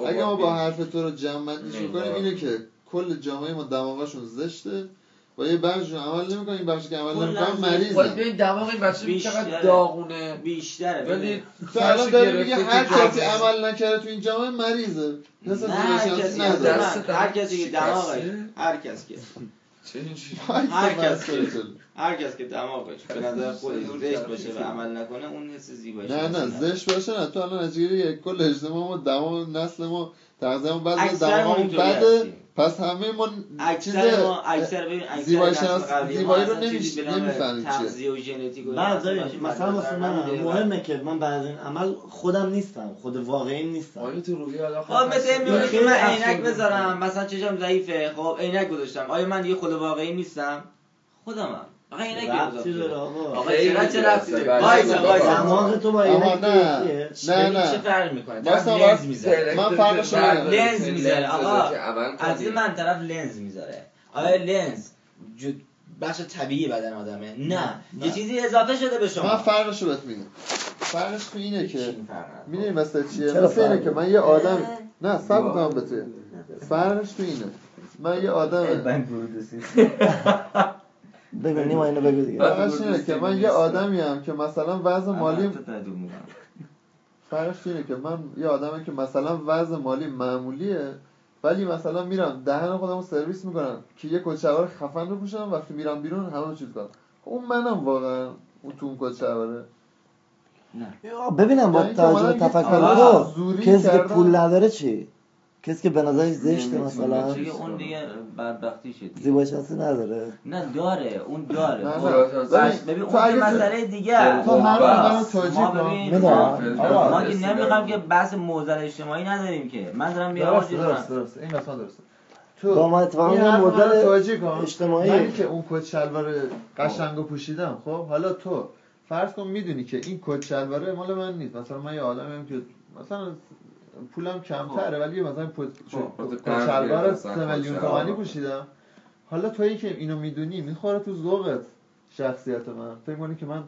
اگه ما با حرف تو رو جمع کنیم نه. اینه که کل جامعه ما دماغشون زشته و یه بخششون عمل نمی‌کنن این بخشی که عمل زشت. خود مریضن ببین دماغ این بچه بیشتره. چقدر داغونه بیشتره ولی. تو الان داری میگه هر کسی جامعه. عمل نکرده تو این جامعه مریضه نه هر کسی دست من هر کسی که هر کس که چه؟ هر کس که هر کس که دماغش به نظر خودش زشت باشه و عمل نکنه اون حس زیبایی نه نه زشت باشه نه تو الان نتیجه کل اجتماع ما دماغ نسل ما تغذیه ما بعد اینطوری بده. پس همه ما اکثر ما اکثر ببین اکثر زیبایی رو نمی‌فهمیم چیه. تغذیه و ژنتیک مثلا واسه من. مهمه که من بعد از این عمل خودم نیستم خود واقعی نیستم آیا تو روحی حالا خب مثل این میمونه که خیلی من. عینک بذارم مثلا چشم ضعیفه خب عینک گذاشتم آیا من یه خود واقعی نیستم خودمم آقا عینک ربطی داره آقا. آقا چه ربطی. داره. بله. وایسا وایسا. دماغ تو با آقا عینک نه. نه ببین چه نه فرق می‌کنه. لنز می‌ذاره من فرقش رو. لنز می‌ذاره آقا از کنی. من طرف لنز می‌ذاره. آیا لنز بخش طبیعی بدن آدمه. نه. نه. یه چیزی اضافه شده به شما. من فرقش رو بهت میگم. فرقش تو اینه که این؟ می‌دونی مثل چیه؟ مثل اینه که من یه آدم نه سب کنم به توی فرقش تو اینه. من یه آدم <laughs> بگو نیما اینو بگو دیگه. فرقش اینه که من یه آدمی هم که مثلا وضع مالی فرقش اینه که من یه آدمی که مثلا وضع مالی معمولیه ولی مثلا میرم دهن خودمو سرویس می‌کنم که یه کچهوار خفن بپوشم وقتی میرم بیرون همه رو چیز کنم. اون منم واقعا اون تو اون کچهواره ببینم با یعنی توجه تفکر تو کسی که. پول نداره چی؟ کسی که به نظرش زشته مثلا اون دیگه بدبختی شد دیگه. زیبایی شناسی نداره. نه داره. اون داره. خب، ببین اون مسئله دیگه تو هر بس. منو توجیه ما کن. ما- که نمی‌خوام که بحث موزل اجتماعی نداریم که. من دارم میگم درست درست درست این درسته. با تو ما اتفاقا مدل منو توجیه کن. اجتماعی. منی که اون کت شلوار قشنگو پوشیدم خب. حالا تو فرض کن می‌دونی که این کت شلواره مال من نیست. مثلا من یه آدمیم که مثلا پولم کمتره ولی مثلا خب، خب، شلوار درد 3 گرفت، میلیون. تومانی پوشیدم. حالا تویی که اینو می‌دونی می‌خوره تو ذوقت شخصیت من. فکر کنی که من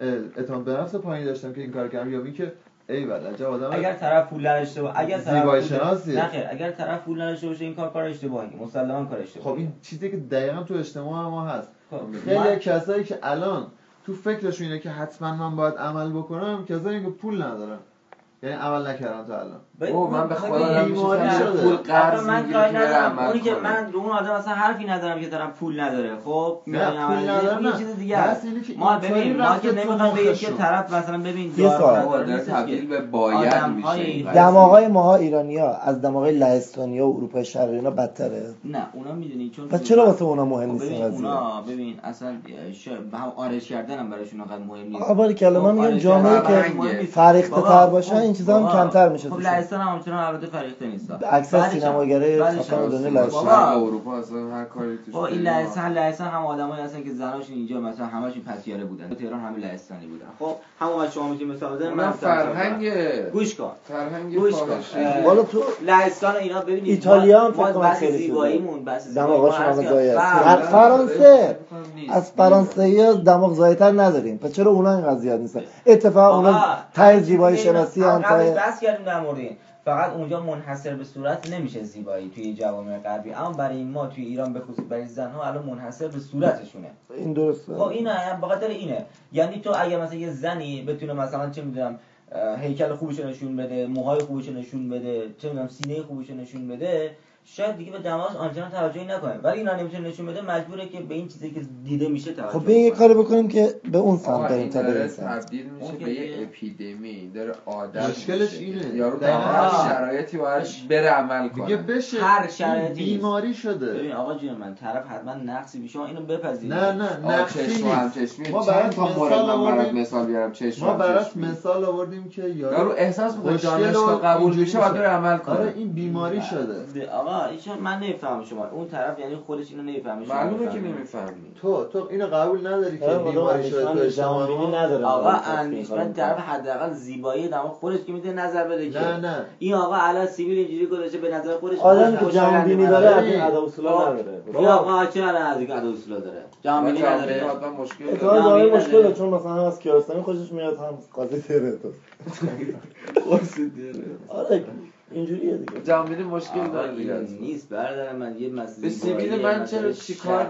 اه، اعتماد به نفس پایینی داشتم که این کار کردم یا اینکه ای ول عجب آدم اگر طرف پول نداشته باشه اگر طرف شناسیه. نه خیر اگر طرف پول نداشته باشه این کار کار اشتباهی. مسلما کار اشتباهی. خب این چیزی که دقیقا تو اجتماع ما هست. خب، خیلی من- کسایی که الان تو فکرشون اینه که حتما من باید عمل بکنم کسایی که پول ندارن. یعنی عمل نکردن تا الان. او من به ببین، خدا شده. پول قرض من می‌گیره کاری ندارم اونی که. من رو اون آدم اصلا حرفی ندارم که دارم پول نداره خب نه پول نه یه چیز دیگه است. ما ببین ما که نمی‌خوام که مخشون. طرف مثلا ببین یه سوال. نداره تبدیل. به باید میشه. دماغای ماها ایرانیا از دماغای لهستانیا و اروپای شرقی اینا بدتره نه اونا می‌دونی چون پس چرا واسه اونا مهم خب نیست ببین اونا ببین اصلا. به هم آرش کردن هم براشون انقدر مهم نیست باری کلا من خب، میگم جامعه که بابا، تر باشن خب، این چیزا هم کمتر میشه خب. لهستان هم همچنان البته فریخته نیست اکثر هم- خفن هم- دنیا لهستان. اروپا اصلا هر کاری توش با این. لهستان لهستان هم آدمایی هستن که زناشون اینجا مثلا همشون پتیاره بودن تهران همه لهستانی بودن خب همون وقت شما می‌تونید مثال من فرهنگ گوش کن فرهنگ گوش کن. حالا تو لهستان اینا ببینید ایتالیا هم ما- فکر کنم خیلی. زیباییمون است. فرق در داره. فرانسه. از فرانسه دماغ زایتر نداریم پس چرا اونا اینقدر زیاد نیستن اتفاقا اونا ته زیبایی شناسی هم هم ته بحث کردیم در مورد این فقط اونجا منحصر به صورت نمیشه زیبایی توی جوامع غربی. اما برای ما توی ایران به خصوص برای زنها الان منحصر به صورتشونه. این درسته؟ خب این هم به خاطر اینه. یعنی تو اگه مثلا یه زنی بتونه مثلا چه می‌دونم هیکل خوبش نشون بده موهای خوبش نشون بده چه می‌دونم سینه خوبش نشون بده شاید دیگه به دماغش آنچنان توجهی نکنه ولی اینا نمی‌تونه نشون بده مجبوره که به این چیزی که دیده میشه توجه خب بیاین یه. کاری بکنیم که به اون سمت بریم این تا به تبدیل میشه به یه اپیدمی داره عادت مشکلش میشه. اینه. یارو. در هر شرایطی باید بره عمل کنه دیگه بشه هر شرایطی بیماری شده ببین آقا جون من طرف حتما نقصی شما اینو بپذیرید نه نه نقصی ما برات تا مورد مثال من برات آوردیم. مثال بیارم چشم ما برات. مثال آوردیم که یارو احساس می‌کنه دانشگاه و قبول میشه میشه. بره عمل کنه آره این بیماری شده آقا ایشون من نمی‌فهمم شما. اون طرف یعنی خودش اینو نمی‌فهمه شما. معلومه که. نمی‌فهمی تو تو اینو قبول نداری که آره، بیماری شده تو اجتماع؟ نداره. آقا اندیشمند. طرف حداقل زیبایی دما خودش که می‌تونه نظر بده که نه نه. این آقا الان سیبیل اینجوری گذاشته به نظر خودش آدمی که جهانبینی خوشایند داره از. این ادا اصولا خب، نداره. این آقا چه الان از این ادا اصولا داره؟ جهانبینی با نداره. آدم مشکل داره. مشکل چون مثلا از کیارستمی خوشش میاد هم قاضی تره تو. <laughs> آره. اینجوریه دیگه. جهانبینی مشکل داره دیگه. نیست برادر من یه مسئله به سیبیل من چرا چیکار؟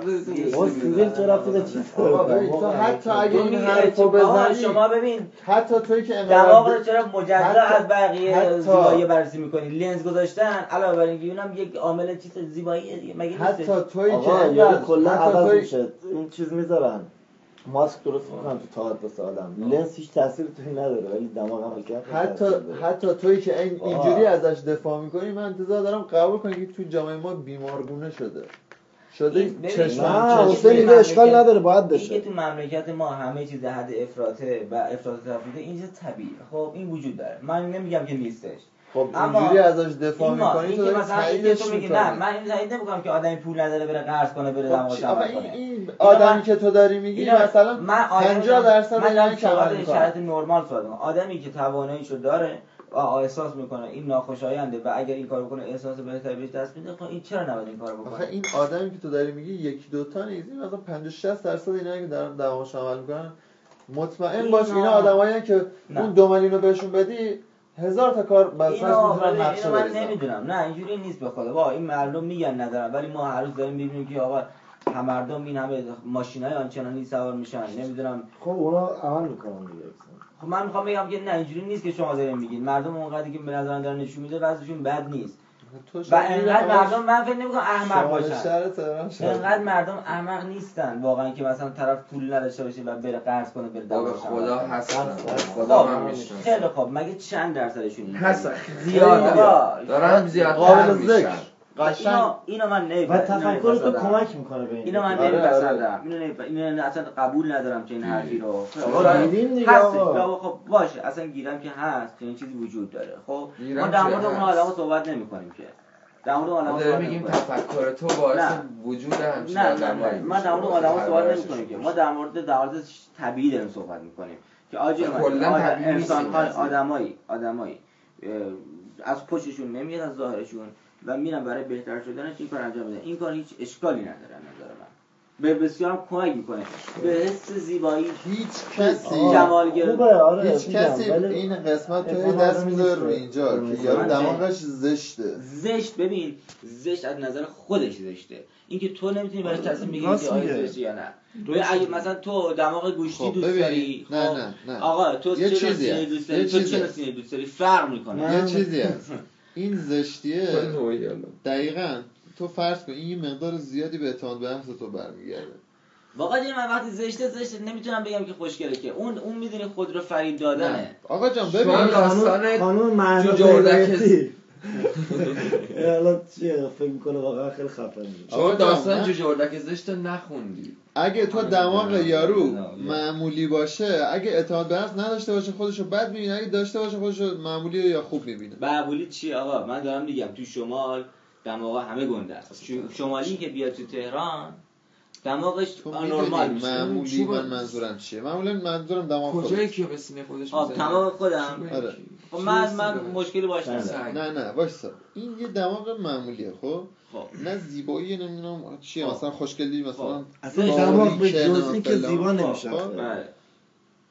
با سیبیل چه رفتی به چیز تو. حتی اگه این حرفو بزنی. شما ببین حتی توی که دماغ رو چرا مجزا حتی- از بقیه حتی- زیبایی بررسی می‌کنی؟ لنز گذاشتن علاوه بر اینکه اونم یک عامل چیز زیبایی دیگه مگه حتی نیستش؟ توی که کلا حتی عوض میشه. این چیز می‌ذارن. ماسک درست می‌کنن تو تئاتر واسه آدم. لنس هیچ تاثیری توی نداره ولی دماغ عمل کرد حتی حتی توی که این. اینجوری ازش دفاع می‌کنی من انتظار دارم قبول کنی که تو جامعه ما بیمارگونه شده. شده چشم. حسین اشکال نداره باید بشه. که تو مملکت ما همه چیز حد افراطه و افراط تفریطه این چیز طبیعیه. خب این وجود داره. من نمیگم که نیستش. خب اینجوری ازش دفاع می‌کنی تو مثلا تاییدش تو میگی؟ نه من این تایید نمی‌کنم که آدمی پول نداره بره قرض کنه بره خب آقا عمل این, کنه این آدمی که تو داری میگی مثلا من آدمی 50 دارم- درصد من دارم شرایط- شرایط نرمال می‌کنم. آدمی که تواناییشو داره و احساس می‌کنه این ناخوشاینده و اگر این کارو بکنه احساس بهتری بهش دست میده خب این چرا نباید این آخه بکنه؟ این آدمی که تو داری میگی یکی دو تا نیست این مثلا 50 60 درصد اینا که دارن دماغش عمل می‌کنن مطمئن باش اینا آدمایی که. اون دو میلیون رو بهشون بدی هزار تا کار اینو می‌تونن نقشه من نمی‌دونم. نه اینجوری نیست به خدا. این مردم میگن ندارم ولی ما هر روز داریم می‌بینیم که آقا هم مردم این همه ماشین های آنچنانی سوار میشن. نمی‌دونم. خب اونا عمل می‌کنن دیگه. خب من می‌خوام بگم که نه اینجوری نیست که شما دارین میگین. مردم اونقدری که به نظر دارن نشون میده وضعشون بد نیست. و انقدر مردم من فکر نمی‌کنم احمق باشن. انقدر مردم احمق نیستن. واقعا که مثلا طرف پول نداشته باشه و بره قرض کنه بره دوازده خدا. هستن خب، خدا خب، من می‌شناسم. خیلی خب مگه چند درصدشون هستن زیاد. زیاد دارن زیادتر قابل میشن. ذکر اینو اینو من و نمی‌فهمم تفکر تو کمک می‌کنه به این. اینو من نمیپسندم اینو اینو اصلا قبول ندارم که این حرفی رو. آقا دیدیم دیگه آقا. خب باشه. اصلا گیرم که هست. که این چیزی وجود داره. خب ما در مورد اون. آدمو صحبت نمی‌کنیم که. در مورد آدمو داریم میگیم نمی‌کنیم. تفکر تو باعث. وجود همچین آدمایی ما در مورد آدمو صحبت پرورششون نمی‌کنیم که. ما در مورد در مورد طبیعی داریم صحبت می‌کنیم. که آجی خب، من آدم- قضیه. آدمایی آدمایی از پشتشون نمیاد از ظاهرشون. و میرن برای بهتر شدنش این کار انجام میدن این کار هیچ اشکالی نداره از نظر من. به بسیار هم کمک می‌کنه. به حس زیبایی هیچ کسی جمال آره هیچ کسی این قسمت توی دست می‌ذاره. رو اینجا که یارو دماغش زشته. زشت ببین زشت از نظر خودش زشته. اینکه تو نمی‌تونی برای تصمیم بگیری که آیا. زشته یا نه. تو اگه مثلا تو دماغ گوشتی خب دوست داری نه خب، نه نه. آقا تو یه چه چیزی. دوست داری؟ تو چه دوست داری؟ فرق می‌کنه. یه چیزی هست. <laughs> این زشتیه؟ دقیقا. تو فرض کن این یه مقدار زیادی به اعتماد به نفس تو برمیگرده. واقعا من وقتی زشته زشته نمی‌تونم بگم که خوشگله که اون اون می‌دونی خود رو فرید دادنه. نه. آقا جان ببین. جوجردک- هدایتی. <laughs> الان چیه؟ فکر می‌کنه واقعا خیلی خفن شما داستان جوجه اردک زشت رو نخوندی. اگه تو آره، دماغ نه، یارو نه، نه. معمولی باشه اگه اعتماد به نفس نداشته باشه خودشو بد می‌بینه. اگه داشته باشه خودشو معمولی یا خوب می‌بینه. معمولی چیه آقا من دارم میگم تو شمال دماغ همه گنده است. شمالی که بیاد تو تهران دماغش میشه معمولی من منظورم چیه معمولا منظورم دماغ کجایی خودش که به سینه خودش آب می‌زنه؟ تمام خودم آره. خب من من مشکلی باش. ندارم سنگ. نه نه وایسا این یه دماغ معمولیه خب خب نه زیبایی نمی‌دونم چیه خب. مثلا خوشگلی مثلا اصلا باریکه، دماغ به جزئی که. زیبا خب، نمیشه خب. بله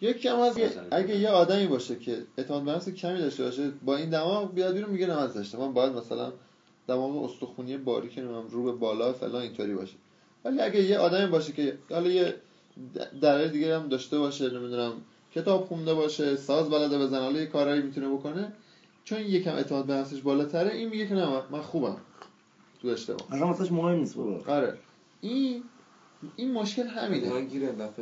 یکی هم هست که مثلا. اگه یه آدمی باشه که اعتماد به نفس کمی داشته باشه با این دماغ بیاد بیرون میگه نه من زشته من باید مثلا دماغ استخونی باریک نمی‌دونم رو به بالا فلان اینطوری باشه ولی اگه یه آدمی باشه که حالا یه د- دلایل دیگه هم داشته باشه نمی‌دونم کتاب خونده باشه ساز بلده بزنه حالا یه کارهایی می‌تونه بکنه چون یکم اعتماد به نفسش بالاتره این میگه که نه من- خوبم تو اجتماع اصلا واسش مهم نیست بابا. آره. این این مشکل همینه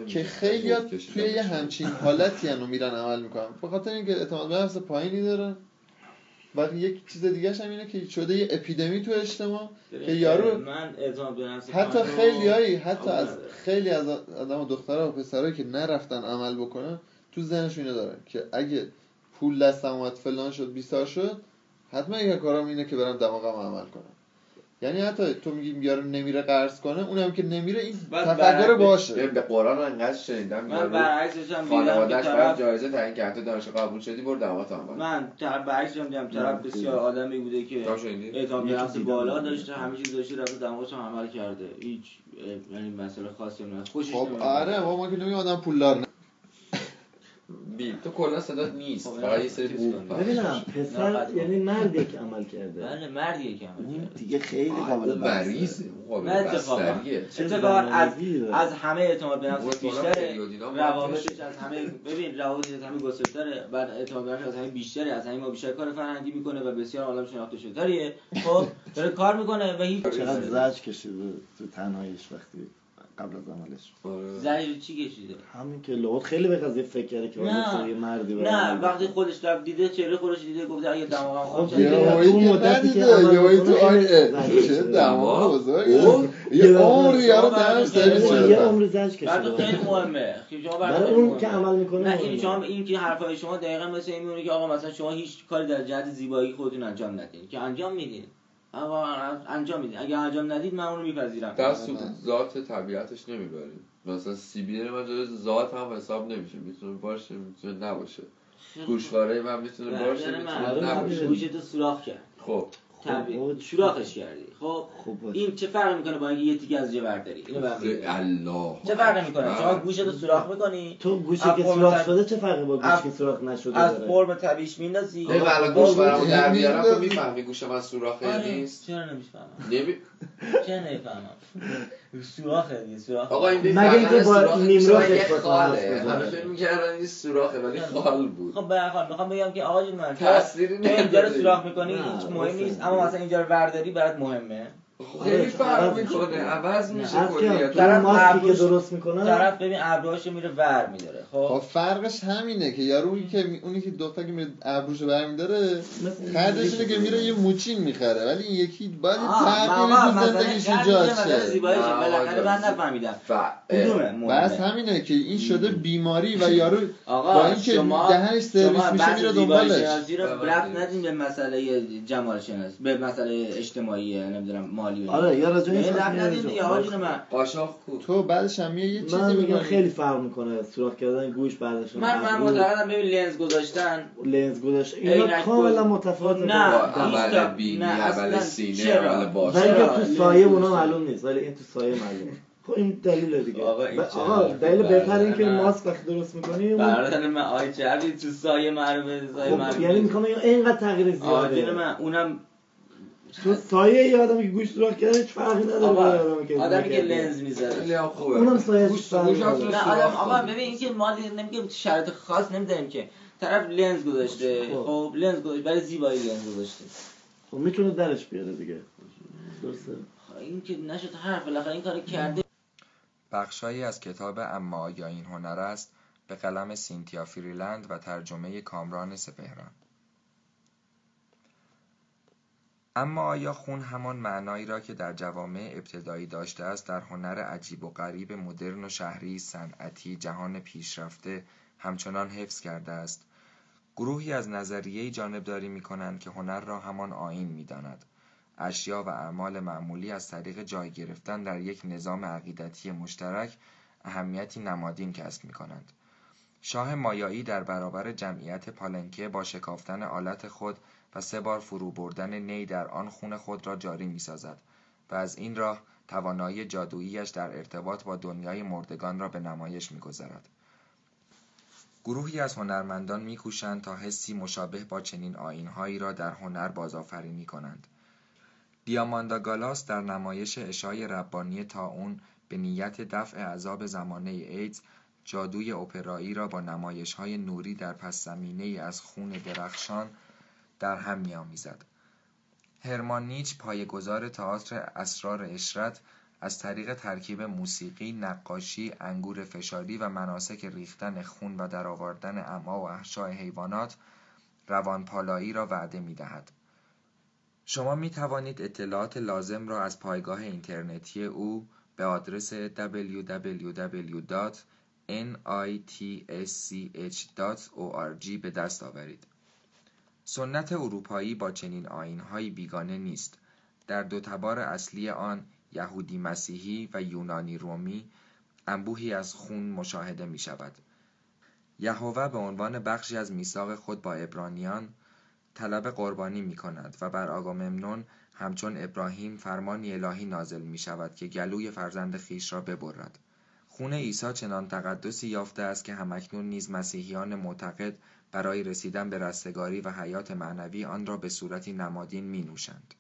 که. خیلی توی یه. همچین حالتی هنو میرن عمل می‌کنن. به خاطر اینکه اعتماد به نفس پایینی دارن. و یک چیز دیگه هم اینه که شده یه اپیدمی تو اجتماع که یارو من حتی خودم رو خیلی هایی حتی از ندارم. خیلی از آدم و دخترها و پسرهایی که نرفتن عمل بکنن تو ذهنشون اینو دارن که اگه پول دستم اومد فلان شد بیسار شد حتما یک کارم اینه که برم دماغم عمل کنم یعنی حتی تو میگی یارو نمیره قرض کنه اونم که نمیره این تفکر باشه. به قرآن رو انقدر شنیدم من یارو برعکسش هم دیدم که خانوادهش برای طرف جایزه تعیین کرد. تو دانشگاه قبول شدی برو دعوت هم من طرف برعکسش هم دیدم طرف بسیار آدمی بوده که؟ اعتماد به نفس. بالا داشته همه چیز داشته رفته دماغش هم عمل کرده. هیچ یعنی مسئله خاصی هم خوشش خب. آره ما که نمی آدم پولدار نه. بی تو کلا صدات نیست فقط یه سری. فقط. ببینم نه، پسر. یعنی مردی که عمل کرده بله مردیه که عمل کرده دیگه خیلی قابل. مریضه نه قابل. بستریه اتفاقا از. از همه اعتماد به نفس بیشتره روابطش. از همه ببین روابطش از همه گسترتره بعد اعتماد به از همه بیشتره از همه ما بیشتر کار فرهنگی می‌کنه و بسیار عالم شناخته شداریه خب داره کار می‌کنه و هیچ چقدر زج کشیده تو تنهاییش وقتی قبل از عملش آره. چی کشیده همین که لغت خیلی به قضیه فکر کرده که نه. یه مردی نه وقتی. خودش رفت دیده چهره خودش دیده گفته اگه دماغم خب خوب دیگه. شد یه مدتی که یه تو می‌کنه آی چه. دماغ بزرگی اوه. یه یه عمر یارو سرویس اینکه یه عمر زج بعد کشیده خیلی مهمه برای اون که عمل می‌کنه نه این. شما این که حرفای شما دقیقا مثل این میمونه که آقا مثلا شما هیچ کاری در جهت زیبایی خودتون انجام ندید که انجام میدین انجام میدین. اگه انجام ندید من اون رو میپذیرم. دست تو ذات طبیعتش نمی‌بریم. مثلا سی بی من جز ذات هم حساب نمیشه. می‌تونه باشه می‌تونه نباشه. گوشواره من می‌تونه باشه می‌تونه نباشه. گوشتو سوراخ کرد. خب. طبیعی. خب، سوراخش کردی. خب خوب باشه. این چه فرق می‌کنه با اینکه یه تیکه از جه برداری؟ اینو برام بگو. الله. چه فرق می‌کنه. شما گوشت رو سوراخ می‌کنی؟ تو گوشی از که سوراخ تب- شده چه فرقی با از- گوشی که سوراخ نشده از داره؟ فرم طبیعیش میندازی؟ نه والا گوش برامو در بیارم تو می‌فهمی گوش من سوراخه یا آره نیست. چرا نمی‌فهمم؟ چرا نمی‌فهمم سوراخه دیگه سوراخ. آقا این مگه اینکه با سوراخ نیمرو یه فکر کنم خاله همه. فکر می‌کردن این سوراخه ولی خال بود. خب به هر حال می‌خوام بگم که آقا جون من تصویری تو اینجا رو. سوراخ می‌کنی هیچ مهم. نیست. اما مثلا اینجا رو برداری برات مهمه. خیلی فرق عوض میشه. می‌کنه عوض میشه از کلیت طرف اون ماسکی که ابروش- درست می‌کنه طرف ببین ابروهاشو میره ور میداره خب؟ خب فرقش همینه که یارو اونی که اونی که دختر که میره ابروشو برمیداره مثل خردش اینه که میره یه موچین می‌خره ولی این یکی باید آقا، تو زندگیش ایجاد شه. زیباییشه. بالاخره من نفهمیدم. بس همینه که این شده بیماری و یارو با اینکه دهنش سرویس میشه میره دنبالش. رو بله. رفت ندین به مسئله جمال شناسی به مسئله اجتماعی نمی‌دونم مالی. و آره یا راجع این رفت ندین دیگه من. قاشاق کو. تو بعدش هم یه چیزی من میگم. خیلی فرق می‌کنه سوراخ کردن گوش برداشتن من من معتقدم ببین لنز گذاشتن. لنز گذاشت. اینا کاملا متفاوت نه، تا- بینی نه، اصلاً سینه چرا؟ عمل ولی؟ تو سایه اونا معلوم نیست ولی این تو سایه معلومه. خب این دلیل دیگه. آقا، این آقا دلیل بهتر این که؟ ماسک وقتی درست می‌کنی برادر من آی چربی تو سایه معروفه سایه خب معروفه یعنی بگم اینقدر تغییر زیاده. من اونم تو سایه یه آدمی که گوش سوراخ کرده هیچ فرقی نداره با آدمی که آدمی که. لنز می‌ذاره خیلی هم خوبه اونم سایه گوش فرق گوش نداره. هم نه سوراخ آدم آقا. ببین اینکه ما نمیگه شرایط خاص نمیداریم که طرف لنز گذاشته خب. خب لنز گذاشته برای زیبایی لنز گذاشته خب می‌تونه درش بیاره دیگه درسته خب این که نشد حرف بالاخره این کارو کرده بخشهایی از کتاب اما آیا این هنر است به قلم سینتیا فریلند و ترجمه کامران سپهران اما آیا خون همان معنایی را که در جوامع ابتدایی داشته است در هنر عجیب و غریب مدرن و شهری صنعتی جهان پیشرفته همچنان حفظ کرده است گروهی از نظریه جانبداری می کنند که هنر را همان آیین می داند. اشیا و اعمال معمولی از طریق جای گرفتن در یک نظام عقیدتی مشترک اهمیتی نمادین کسب می کنند. شاه مایایی در برابر جمعیت پالنکه با شکافتن آلت خود و سه بار فرو بردن نی در آن خون خود را جاری می سازد و از این راه توانایی جادوییش در ارتباط با دنیای مردگان را به نمایش می گذارد. گروهی از هنرمندان میکوشند تا حسی مشابه با چنین آیینهایی را در هنر بازآفرینی کنند. دیاماندا گالاس در نمایش اشای ربانی تاون به نیت دفع عذاب زمانه ایدز جادوی اپرایی را با نمایش‌های نوری در پس زمینه از خون درخشان در هم می‌آمیزد. هرمان نیچ پایه‌گذار تئاتر اسرار اشرت از طریق ترکیب موسیقی، نقاشی، انگور فشاری و مناسک ریختن خون و درآوردن امعا و احشاء حیوانات روانپالایی را وعده می‌دهد. شما می توانید اطلاعات لازم را از پایگاه اینترنتی او به آدرس www.nitsch.org به دست آورید. سنت اروپایی با چنین آیین‌هایی بیگانه نیست. در دو تبار اصلی آن یهودی مسیحی و یونانی رومی انبوهی از خون مشاهده می شود. یهوه به عنوان بخشی از میثاق خود با ابرانیان طلب قربانی می کند و بر آگاممنون همچون ابراهیم فرمانی الهی نازل می شود که گلوی فرزند خیش را ببرد. خون عیسی چنان تقدسی یافته است که همکنون نیز مسیحیان معتقد برای رسیدن به رستگاری و حیات معنوی آن را به صورتی نمادین می نوشند.